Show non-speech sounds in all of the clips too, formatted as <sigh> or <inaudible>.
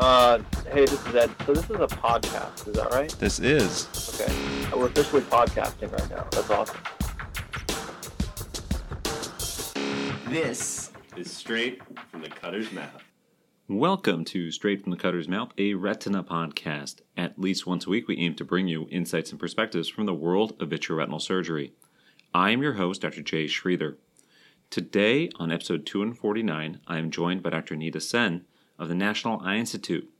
Uh, hey, this is Ed. So this is a podcast, is that right? This is. Okay. We're officially podcasting right now. That's awesome. This is straight from the cutter's mouth. Welcome to Straight from the Cutter's Mouth, a retina podcast. At least once a week, we aim to bring you insights and perspectives from the world of vitreoretinal surgery. I am your host, Dr. Jay Sridhar. Today, on episode 249, I am joined by Dr. Anita Sen of the National Eye Institute.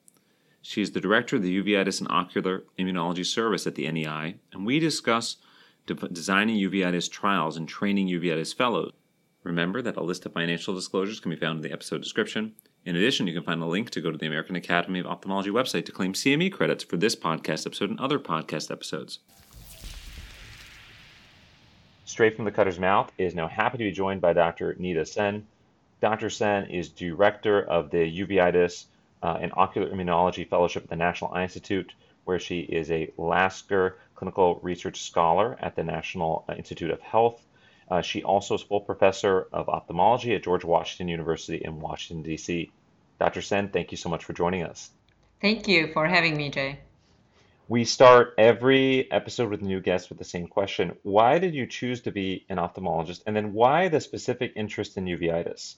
She is the director of the Uveitis and Ocular Immunology Service at the NEI, and we discuss de- designing uveitis trials and training uveitis fellows. Remember that a list of financial disclosures can be found in the episode description. In addition, you can find a link to go to the American Academy of Ophthalmology website to claim CME credits for this podcast episode and other podcast episodes. Straight from the Cutter's Mouth is now happy to be joined by Dr. Nida Sen. Dr. Sen is director of the Uveitis uh, and Ocular Immunology Fellowship at the National Eye Institute, where she is a Lasker Clinical Research Scholar at the National Institute of Health. Uh, she also is full professor of ophthalmology at George Washington University in Washington, D.C. Dr. Sen, thank you so much for joining us. Thank you for having me, Jay. We start every episode with new guests with the same question. Why did you choose to be an ophthalmologist? And then why the specific interest in uveitis?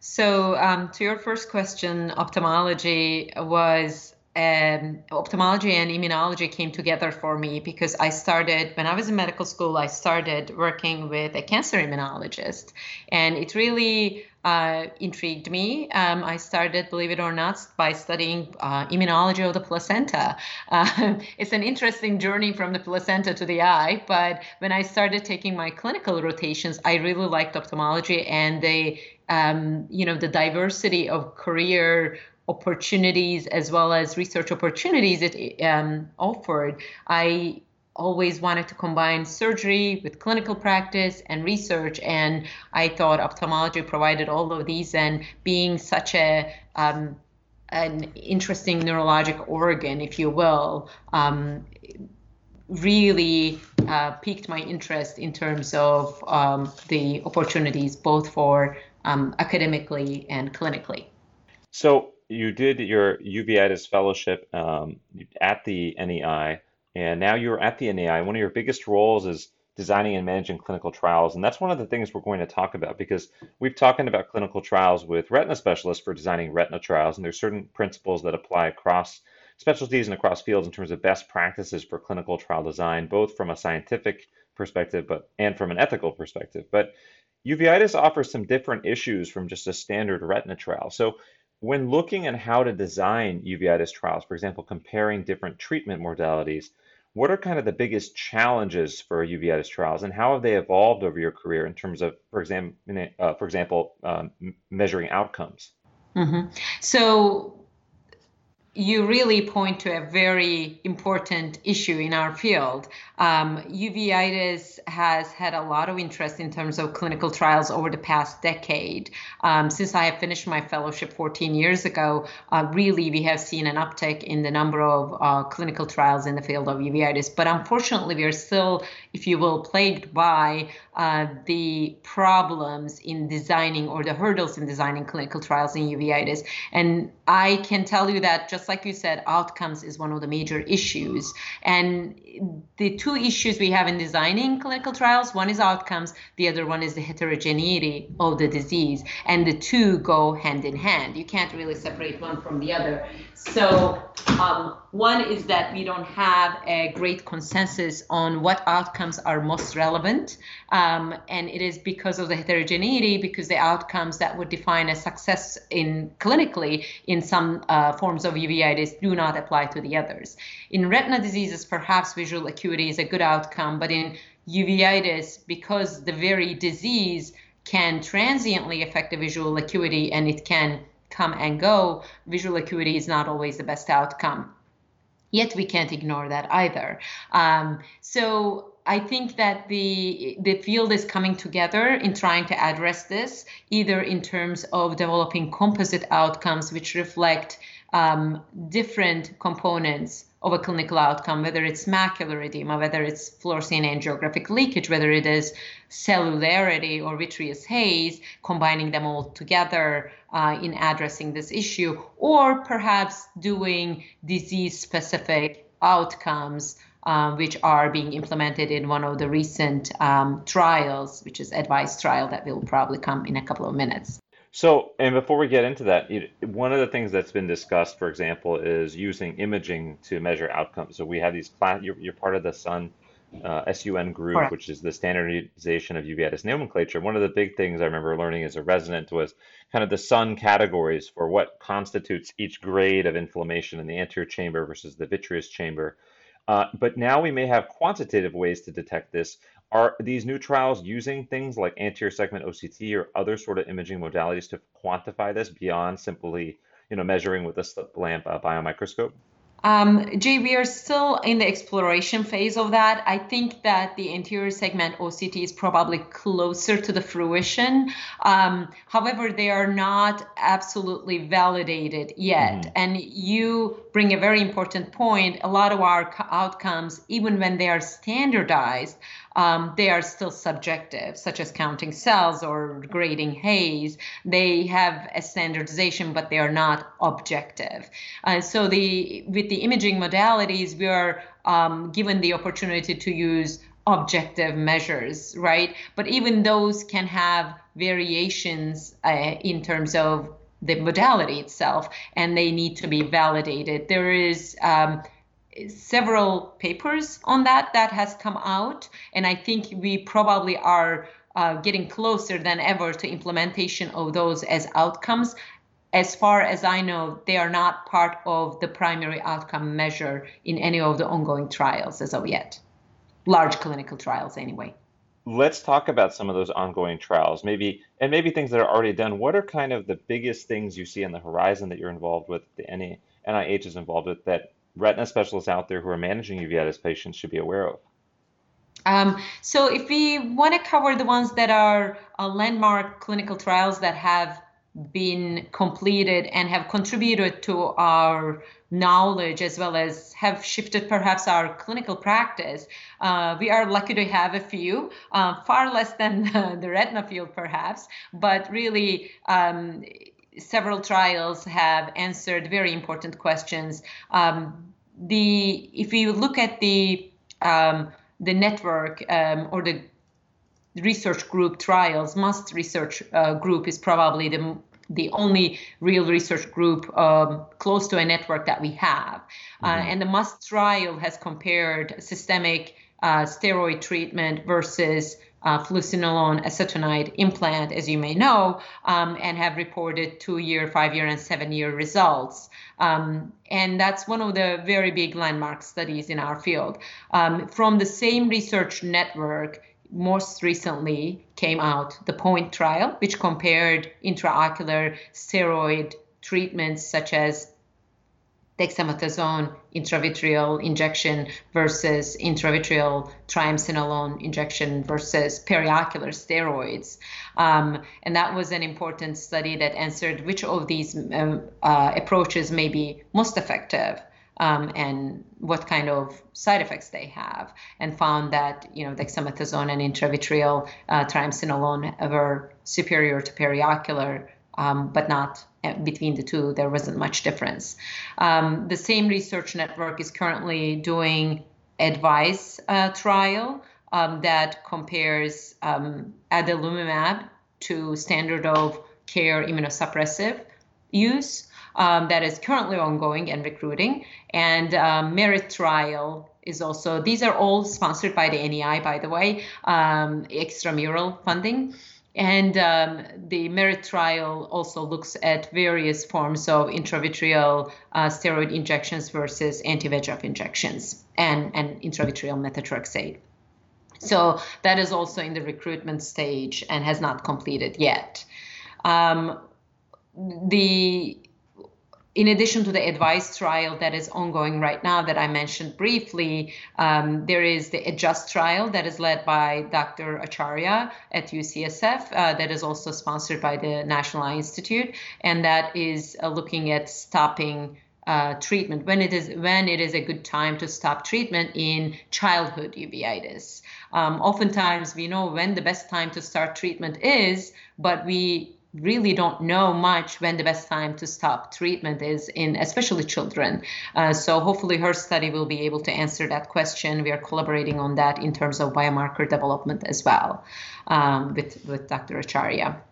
So, um, to your first question, ophthalmology was um, ophthalmology and immunology came together for me because I started when I was in medical school. I started working with a cancer immunologist, and it really uh, intrigued me. Um, I started, believe it or not, by studying uh, immunology of the placenta. Uh, <laughs> it's an interesting journey from the placenta to the eye, but when I started taking my clinical rotations, I really liked ophthalmology and the um, you know the diversity of career opportunities as well as research opportunities it um, offered. I always wanted to combine surgery with clinical practice and research, and I thought ophthalmology provided all of these. And being such a um, an interesting neurologic organ, if you will, um, really uh, piqued my interest in terms of um, the opportunities both for um, academically and clinically. So you did your uveitis fellowship um, at the NEI, and now you're at the NEI. One of your biggest roles is designing and managing clinical trials, and that's one of the things we're going to talk about because we've talking about clinical trials with retina specialists for designing retina trials, and there's certain principles that apply across specialties and across fields in terms of best practices for clinical trial design, both from a scientific perspective, but and from an ethical perspective. But uveitis offers some different issues from just a standard retina trial. So when looking at how to design uveitis trials, for example, comparing different treatment modalities, what are kind of the biggest challenges for uveitis trials, and how have they evolved over your career in terms of, for example, uh, for example, um, measuring outcomes? Mm-hmm. So you really point to a very important issue in our field. Um, uveitis has had a lot of interest in terms of clinical trials over the past decade. Um, since I have finished my fellowship 14 years ago, uh, really we have seen an uptick in the number of uh, clinical trials in the field of uveitis. But unfortunately, we are still, if you will, plagued by uh, the problems in designing or the hurdles in designing clinical trials in uveitis. And I can tell you that just like you said, outcomes is one of the major issues. And the two issues we have in designing clinical trials one is outcomes, the other one is the heterogeneity of the disease. And the two go hand in hand. You can't really separate one from the other. So, um, one is that we don't have a great consensus on what outcomes are most relevant. Um, and it is because of the heterogeneity, because the outcomes that would define a success in clinically in some uh, forms of uveitis do not apply to the others. In retina diseases, perhaps visual acuity is a good outcome, but in uveitis, because the very disease can transiently affect the visual acuity and it can come and go, visual acuity is not always the best outcome. Yet we can't ignore that either. Um, so I think that the the field is coming together in trying to address this, either in terms of developing composite outcomes which reflect um, different components of a clinical outcome, whether it's macular edema, whether it's fluorescein angiographic leakage, whether it is cellularity or vitreous haze, combining them all together uh, in addressing this issue, or perhaps doing disease specific outcomes. Uh, which are being implemented in one of the recent um, trials, which is ADVICE trial that will probably come in a couple of minutes. So, and before we get into that, one of the things that's been discussed, for example, is using imaging to measure outcomes. So we have these class. You're, you're part of the Sun uh, SUN group, Correct. which is the standardization of uveitis nomenclature. One of the big things I remember learning as a resident was kind of the Sun categories for what constitutes each grade of inflammation in the anterior chamber versus the vitreous chamber. Uh, but now we may have quantitative ways to detect this. Are these new trials using things like anterior segment OCT or other sort of imaging modalities to quantify this beyond simply, you know, measuring with a slit lamp uh, biomicroscope? Um, Jay, we are still in the exploration phase of that. I think that the anterior segment OCT is probably closer to the fruition. Um, however, they are not absolutely validated yet. Mm-hmm. And you bring a very important point. A lot of our outcomes, even when they are standardized, um, they are still subjective, such as counting cells or grading haze. They have a standardization, but they are not objective. Uh, so the with the imaging modalities, we are um, given the opportunity to use objective measures, right? But even those can have variations uh, in terms of the modality itself, and they need to be validated. There is um, several papers on that that has come out, and I think we probably are uh, getting closer than ever to implementation of those as outcomes. As far as I know, they are not part of the primary outcome measure in any of the ongoing trials as of yet, large clinical trials anyway. Let's talk about some of those ongoing trials, maybe, and maybe things that are already done. What are kind of the biggest things you see on the horizon that you're involved with, the NIH is involved with, that retina specialists out there who are managing uveitis patients should be aware of? Um, so if we want to cover the ones that are uh, landmark clinical trials that have been completed and have contributed to our knowledge as well as have shifted perhaps our clinical practice. Uh, we are lucky to have a few, uh, far less than <laughs> the retina field perhaps, but really um, several trials have answered very important questions. Um, the if you look at the um, the network um, or the research group trials, MUST research uh, group is probably the the only real research group um, close to a network that we have. Uh, mm-hmm. Uh, and the MUST trial has compared systemic uh, steroid treatment versus uh, fluocinolone acetonide implant, as you may know, um, and have reported two year, five year, and seven year results. Um, and that's one of the very big landmark studies in our field. Um, from the same research network, most recently came out the POINT trial, which compared intraocular steroid treatments such as dexamethasone intravitreal injection versus intravitreal triamcinolone injection versus periocular steroids. Um, and that was an important study that answered which of these um, uh, approaches may be most effective. Um, and what kind of side effects they have, and found that you know dexamethasone and intravitreal uh, triamcinolone were superior to periocular, um, but not uh, between the two, there wasn't much difference. Um, the same research network is currently doing ADVICE uh, trial um, that compares um, adalimumab to standard of care immunosuppressive use um, that is currently ongoing and recruiting. And uh, MERIT trial is also, these are all sponsored by the NEI, by the way, um, extramural funding. And um, the MERIT trial also looks at various forms of intravitreal uh, steroid injections versus anti-VEGF injections and, and intravitreal methotrexate. So that is also in the recruitment stage and has not completed yet. Um, the in addition to the ADVICE trial that is ongoing right now that I mentioned briefly, um, there is the ADJUST trial that is led by Dr. Acharya at UCSF, uh, that is also sponsored by the National Eye Institute, and that is uh, looking at stopping uh, treatment when it is when it is a good time to stop treatment in childhood uveitis. Um, oftentimes we know when the best time to start treatment is, but we really don't know much when the best time to stop treatment is in especially children. Uh, so hopefully her study will be able to answer that question. We are collaborating on that in terms of biomarker development as well um, with, with dr acharya.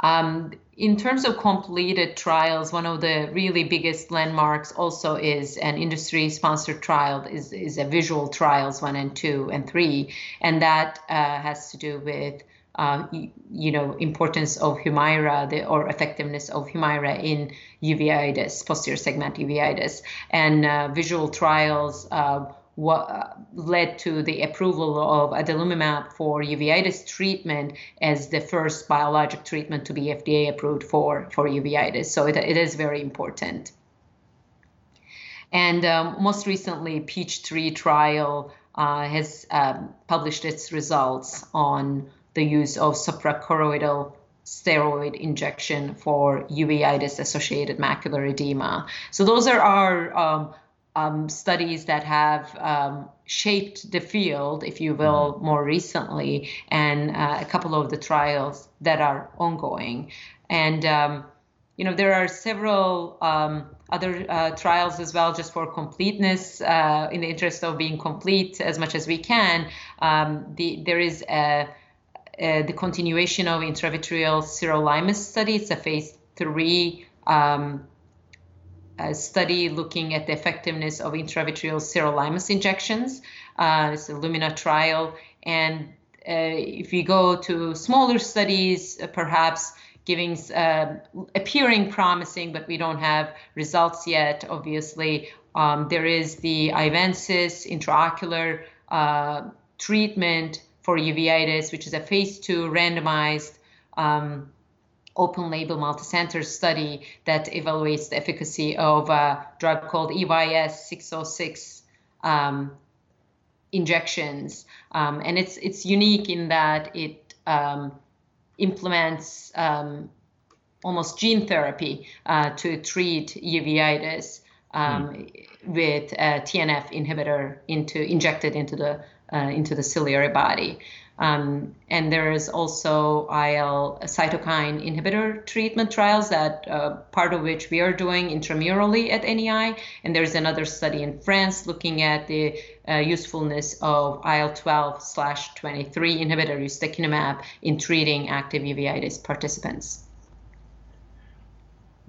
Um, in terms of completed trials, one of the really biggest landmarks also is an industry-sponsored trial, is, is a visual trials one and two and three, and that uh, has to do with uh, you, know importance of Humira the, or effectiveness of Humira in uveitis, posterior segment uveitis, and uh, visual trials uh, what uh, led to the approval of adalimumab for uveitis treatment as the first biologic treatment to be FDA approved for, for uveitis. So it, it is very important. And um, most recently, Peachtree trial uh, has um, published its results on the use of suprachoroidal steroid injection for uveitis associated macular edema. So those are our um, um, studies that have um, shaped the field, if you will, mm-hmm. more recently, and uh, a couple of the trials that are ongoing. And, um, you know, there are several um, other uh, trials as well, just for completeness, uh, in the interest of being complete as much as we can. Um, the, there is a, a, the continuation of intravitreal sirolimus study. It's a phase three um, study looking at the effectiveness of intravitreal sirolimus injections. Uh, it's a Lumina trial. And uh, if you go to smaller studies, uh, perhaps giving uh, appearing promising, but we don't have results yet, obviously, um, there is the Eyevensys intraocular uh, treatment for uveitis, which is a phase two randomized um, open label multicenter study that evaluates the efficacy of a drug called EYS 606 um, injections. Um, and it's, it's unique in that it um, implements um, almost gene therapy uh, to treat uveitis mm. with a TNF inhibitor into, injected into the, uh, into the ciliary body. Um, and there is also IL cytokine inhibitor treatment trials that uh, part of which we are doing intramurally at NEI. And there's another study in France looking at the uh, usefulness of IL-12 slash 23 inhibitor ustekinumab in treating active uveitis participants.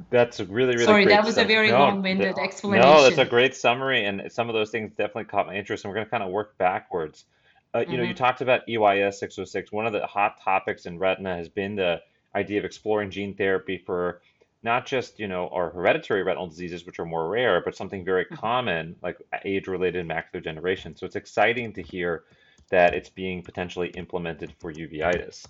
That's a really, really Sorry, that was a very No, long-winded th- explanation. no, that's a great summary, and some of those things definitely caught my interest, and we're going to kind of work backwards. Uh, you know, you Mhm. talked about EYS 606. One of the hot topics in retina has been the idea of exploring gene therapy for not just, you know, our hereditary retinal diseases, which are more rare, but something very Mhm. common like age-related macular degeneration. So it's exciting to hear that it's being potentially implemented for uveitis.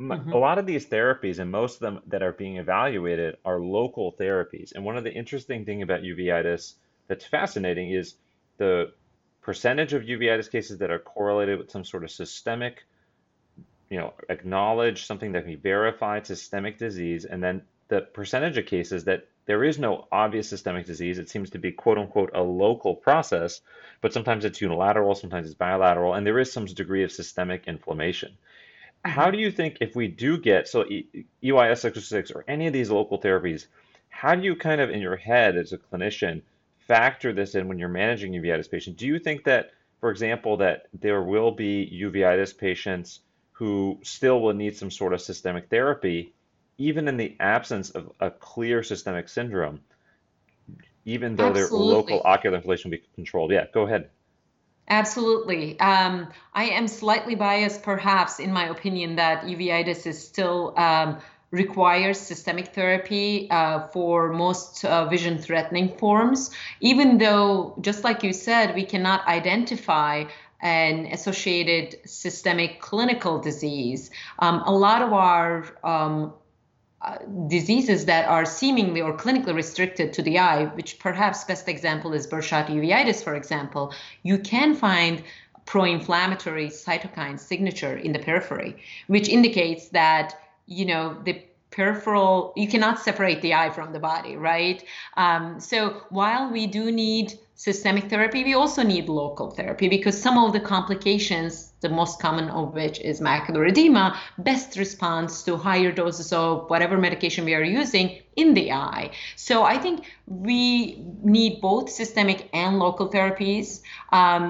M- mm-hmm. A lot of these therapies, and most of them that are being evaluated, are local therapies. And one of the interesting thing about uveitis that's fascinating is the percentage of uveitis cases that are correlated with some sort of systemic, you know, acknowledged, something that can be verified systemic disease, and then the percentage of cases that there is no obvious systemic disease. It seems to be quote unquote a local process, but sometimes it's unilateral, sometimes it's bilateral, and there is some degree of systemic inflammation. How do you think if we do get so E- EYS 606 or any of these local therapies, how do you kind of in your head as a clinician factor this in when you're managing uveitis patients? Do you think that, for example, that there will be uveitis patients who still will need some sort of systemic therapy, even in the absence of a clear systemic syndrome, even though their local Absolutely. ocular inflammation will be controlled? Yeah, go ahead. Absolutely. Um, I am slightly biased, perhaps, in my opinion, that uveitis is still um, requires systemic therapy uh, for most uh, vision threatening forms, even though, just like you said, we cannot identify an associated systemic clinical disease. Um, a lot of our um, uh, diseases that are seemingly or clinically restricted to the eye, which perhaps best example is Birdshot uveitis, for example, you can find pro-inflammatory cytokine signature in the periphery, which indicates that you know the peripheral you cannot separate the eye from the body right? Um, so while we do need systemic therapy we also need local therapy because some of the complications the most common of which is macular edema best responds to higher doses of whatever medication we are using in the eye. So i think we need both systemic and local therapies um,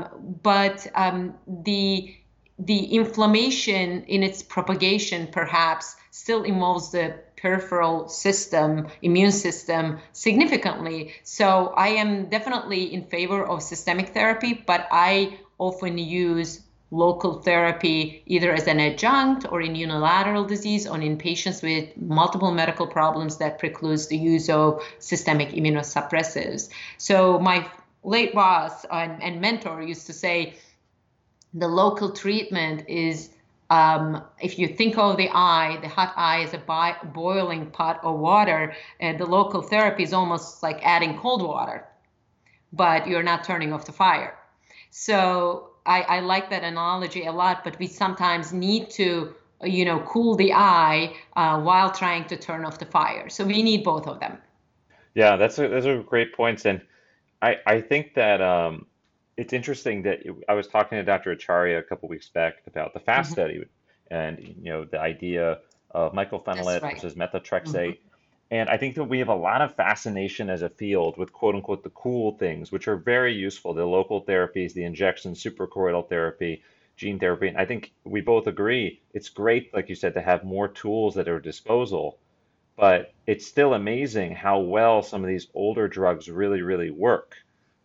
but um, the the inflammation in its propagation perhaps still involves the peripheral system, immune system significantly. So I am definitely in favor of systemic therapy, but I often use local therapy either as an adjunct or in unilateral disease or in patients with multiple medical problems that precludes the use of systemic immunosuppressives. So my late boss and, and mentor used to say the local treatment is um, if you think of the eye, the hot eye is a bi- boiling pot of water, and the local therapy is almost like adding cold water, but you're not turning off the fire. So I, I like that analogy a lot, but we sometimes need to, you know, cool the eye uh, while trying to turn off the fire. So we need both of them. Yeah, that's a, those are great points, and I I think that um, it's interesting that I was talking to Dr. Acharya a couple weeks back about the FAST hmm study and you know the idea of mycophenolate right. versus methotrexate. And I think that we have a lot of fascination as a field with quote unquote the cool things, which are very useful, the local therapies, the injections, suprachoroidal therapy, gene therapy. And I think we both agree it's great, like you said, to have more tools at our disposal. But it's still amazing how well some of these older drugs really, really work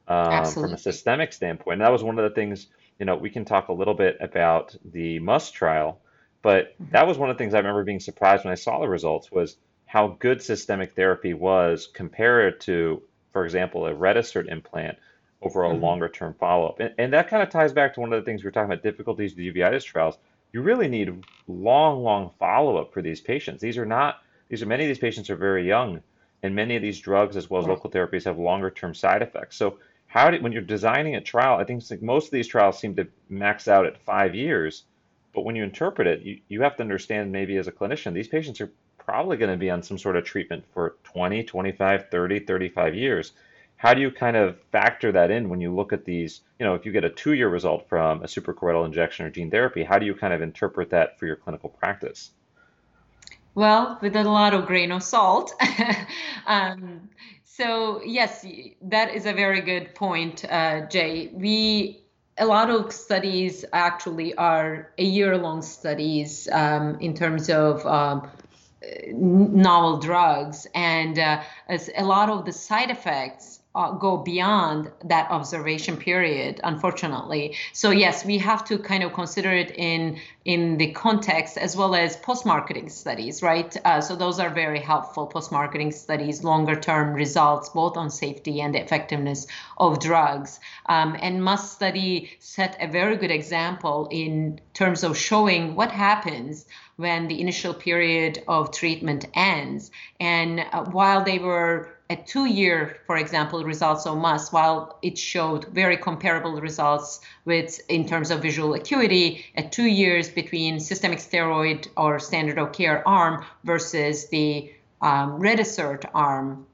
um, from a systemic standpoint. And that was one of the things, you know, we can talk a little bit about the MUST trial, but hmm that was one of the things I remember being surprised when I saw the results was how good systemic therapy was compared to, for example, a Retisert implant over a hmm longer term follow-up. And, and that kind of ties back to one of the things we were talking about, difficulties with the uveitis trials. You really need long, long follow-up for these patients. These are not, these are many of these patients are very young, and many of these drugs, as well as Right. local therapies, have longer term side effects. So how do, when you're designing a trial, I think most of these trials seem to max out at five years, but when you interpret it, you, you have to understand maybe as a clinician, these patients are probably going to be on some sort of treatment for 20, 25, 30, 35 years. How do you kind of factor that in when you look at these, you know, if you get a two-year result from a suprachoroidal injection or gene therapy, how do you kind of interpret that for your clinical practice? Well, with a lot of grain of salt. <laughs> um, so yes, that is a very good point, uh, Jay. We a lot of studies actually are a year-long studies um, in terms of um, novel drugs, and uh, a lot of the side effects uh, go beyond that observation period, unfortunately. So yes, we have to kind of consider it in in the context as well as post-marketing studies, right? Uh, so those are very helpful post-marketing studies, longer-term results, both on safety and effectiveness of drugs. Um, and MUST study set a very good example in terms of showing what happens when the initial period of treatment ends. And uh, while they were at two year, for example, results on MUST, while it showed very comparable results with in terms of visual acuity at two years between systemic steroid or standard of care arm versus the um, Retisert arm.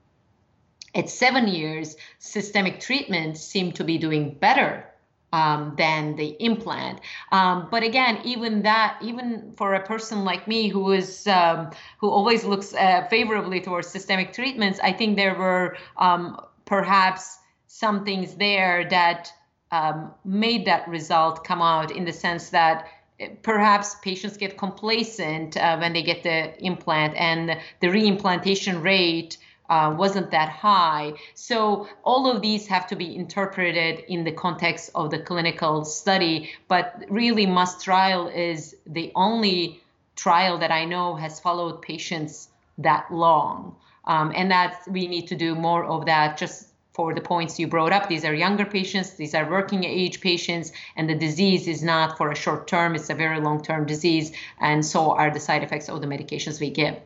At seven years, systemic treatment seemed to be doing better um, than the implant. Um, but again, even that, even for a person like me who is um, who always looks uh, favorably towards systemic treatments, I think there were um, perhaps some things there that um, made that result come out in the sense that eh, perhaps patients get complacent uh, when they get the implant and the reimplantation rate uh, wasn't that high. So all of these have to be interpreted in the context of the clinical study. But really, MUST trial is the only trial that I know has followed patients that long. Um, and that we need to do more of that just for the points you brought up. These are younger patients, these are working age patients, and the disease is not for a short term, it's a very long term disease. And so are the side effects of the medications we give.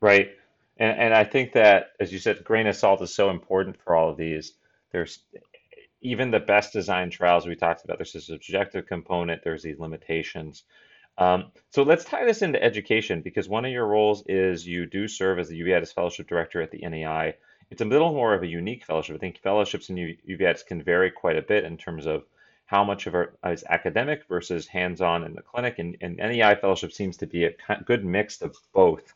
Right. And, and I think that, as you said, grain of salt is so important for all of these. There's even the best designed trials we talked about, there's a subjective component, there's these limitations. Um, so let's tie this into education because one of your roles is you do serve as the Uveitis Fellowship Director at the NEI. It's a little more of a unique fellowship. I think fellowships in uveitis can vary quite a bit in terms of how much of it is academic versus hands-on in the clinic, and, and NEI fellowship seems to be a good mix of both.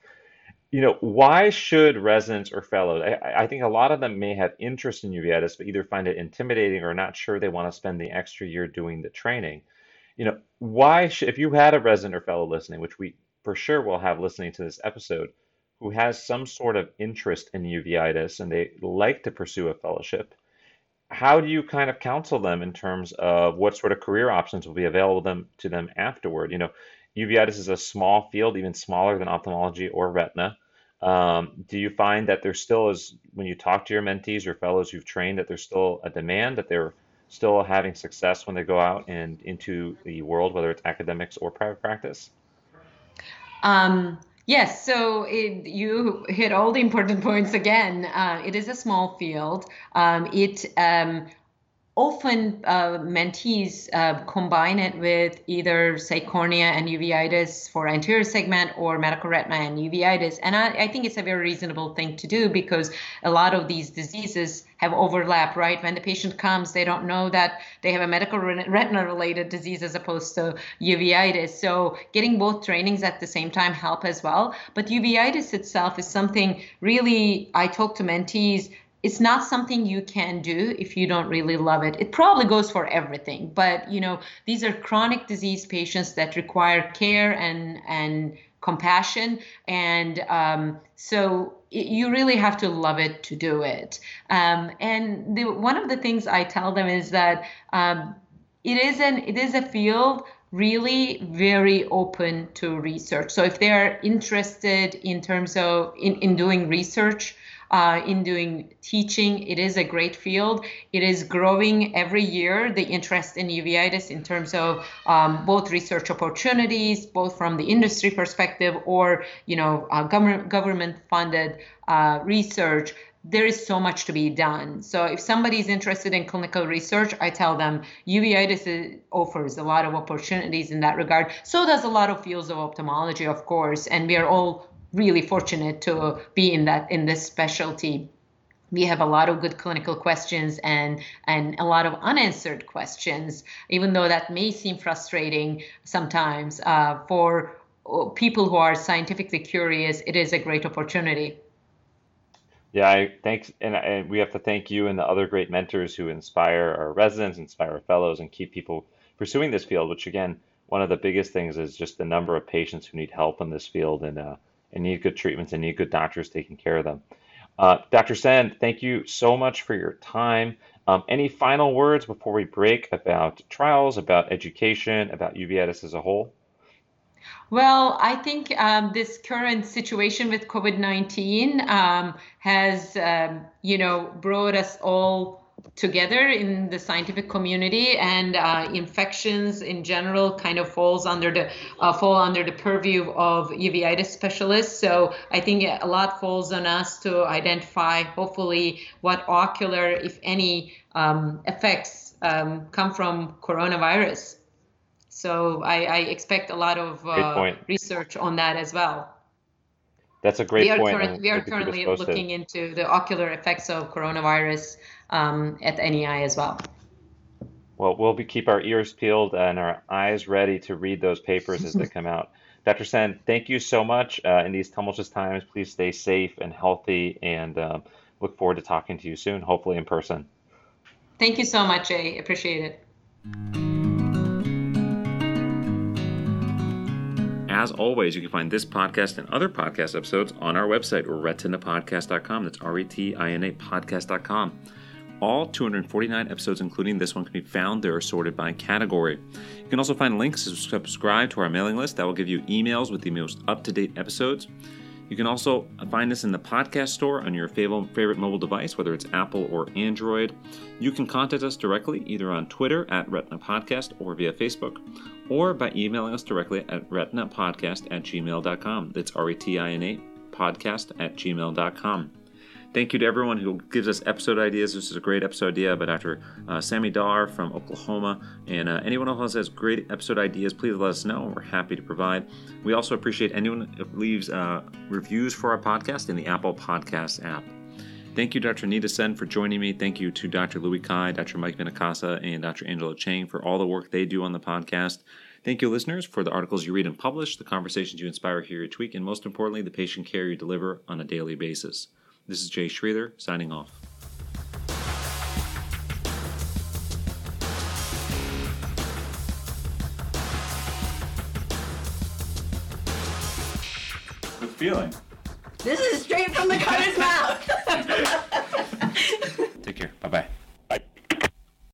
You know, why should residents or fellows? I, I think a lot of them may have interest in uveitis, but either find it intimidating or not sure they want to spend the extra year doing the training. You know, why should, if you had a resident or fellow listening, which we for sure will have listening to this episode, who has some sort of interest in uveitis and they like to pursue a fellowship, how do you kind of counsel them in terms of what sort of career options will be available them, to them afterward? You know, uveitis is a small field, even smaller than ophthalmology or retina. Um, do you find that there still is, when you talk to your mentees or fellows you've trained, that there's still a demand, that they're still having success when they go out and into the world, whether it's academics or private practice? Um, yes, so it, you hit all the important points again. Uh, it is a small field. Um, it um, often uh, mentees uh, combine it with either say cornea and uveitis for anterior segment or medical retina and uveitis. And I, I, think it's a very reasonable thing to do because a lot of these diseases have overlap right? When the patient comes they don't know that they have a medical retina related disease as opposed to uveitis. So getting both trainings at the same time help as well. But uveitis itself is something really i talk to mentees it's not something you can do if you don't really love it. It probably goes for everything but you know these are chronic disease patients that require care and and compassion. And um, so it, you really have to love it to do it. Um, and the, one of the things i tell them is that um, it is an it is a field really very open to research. So if they're interested in terms of in, in doing research uh, in doing teaching. It is a great field. It is growing every year, the interest in uveitis in terms of um, both research opportunities, both from the industry perspective or, you know, uh, government, government funded uh, research there is so much to be done. So if somebody is interested in clinical research, I tell them uveitis offers a lot of opportunities in that regard. So does a lot of fields of ophthalmology, of course, and we are all really fortunate to be in that in this specialty. We have a lot of good clinical questions and and a lot of unanswered questions even though that may seem frustrating sometimes uh, for people who are scientifically curious it is a great opportunity. Yeah I, thanks and, and we have to thank you and the other great mentors who inspire our residents inspire our fellows and keep people pursuing this field which again one of the biggest things is just the number of patients who need help in this field and uh, and need good treatments and need good doctors taking care of them. Uh, Dr. Sen, thank you so much for your time. Um, any final words before we break about trials, about education, about uveitis as a whole? Well, I think um, this current situation with COVID 19 um, has, um, you know, brought us all together in the scientific community and uh, infections in general kind of falls under the uh, fall under the purview of uveitis specialists. So i think a lot falls on us to identify hopefully what ocular if any um, effects um, come from coronavirus. So I, I expect a lot of uh, research on that as well that's a great we are point. Current, we are currently looking into the ocular effects of coronavirus um, at NEI as well. Well, we'll be, keep our ears peeled and our eyes ready to read those papers as they <laughs> come out. Dr. Sen, thank you so much. Uh, in these tumultuous times, please stay safe and healthy and um, look forward to talking to you soon, hopefully in person. Thank you so much, Jay. Appreciate it. As always, you can find this podcast and other podcast episodes on our website, retinapodcast.com. That's R E T I N A podcast.com. All 249 episodes, including this one, can be found there sorted by category. You can also find links to subscribe to our mailing list that will give you emails with the most up to date episodes. You can also find us in the podcast store on your favorite mobile device, whether it's Apple or Android. You can contact us directly either on Twitter at Retina Podcast or via Facebook, or by emailing us directly at retinapodcast at gmail.com. That's R E T I N A podcast at gmail.com. Thank you to everyone who gives us episode ideas. This is a great episode idea by Dr. Uh, Sami Dahr from Oklahoma. And uh, anyone else has great episode ideas, please let us know. We're happy to provide. We also appreciate anyone who leaves uh, reviews for our podcast in the Apple Podcast app. Thank you, Dr. Nida Sen, for joining me. Thank you to Dr. Louis Kai, Dr. Mike Minakasa, and Dr. Angela Chang for all the work they do on the podcast. Thank you, listeners, for the articles you read and publish, the conversations you inspire here each week, and most importantly, the patient care you deliver on a daily basis. This is Jay Sridhar signing off. Feeling. This is straight from the cutter's mouth. Take care. Bye bye.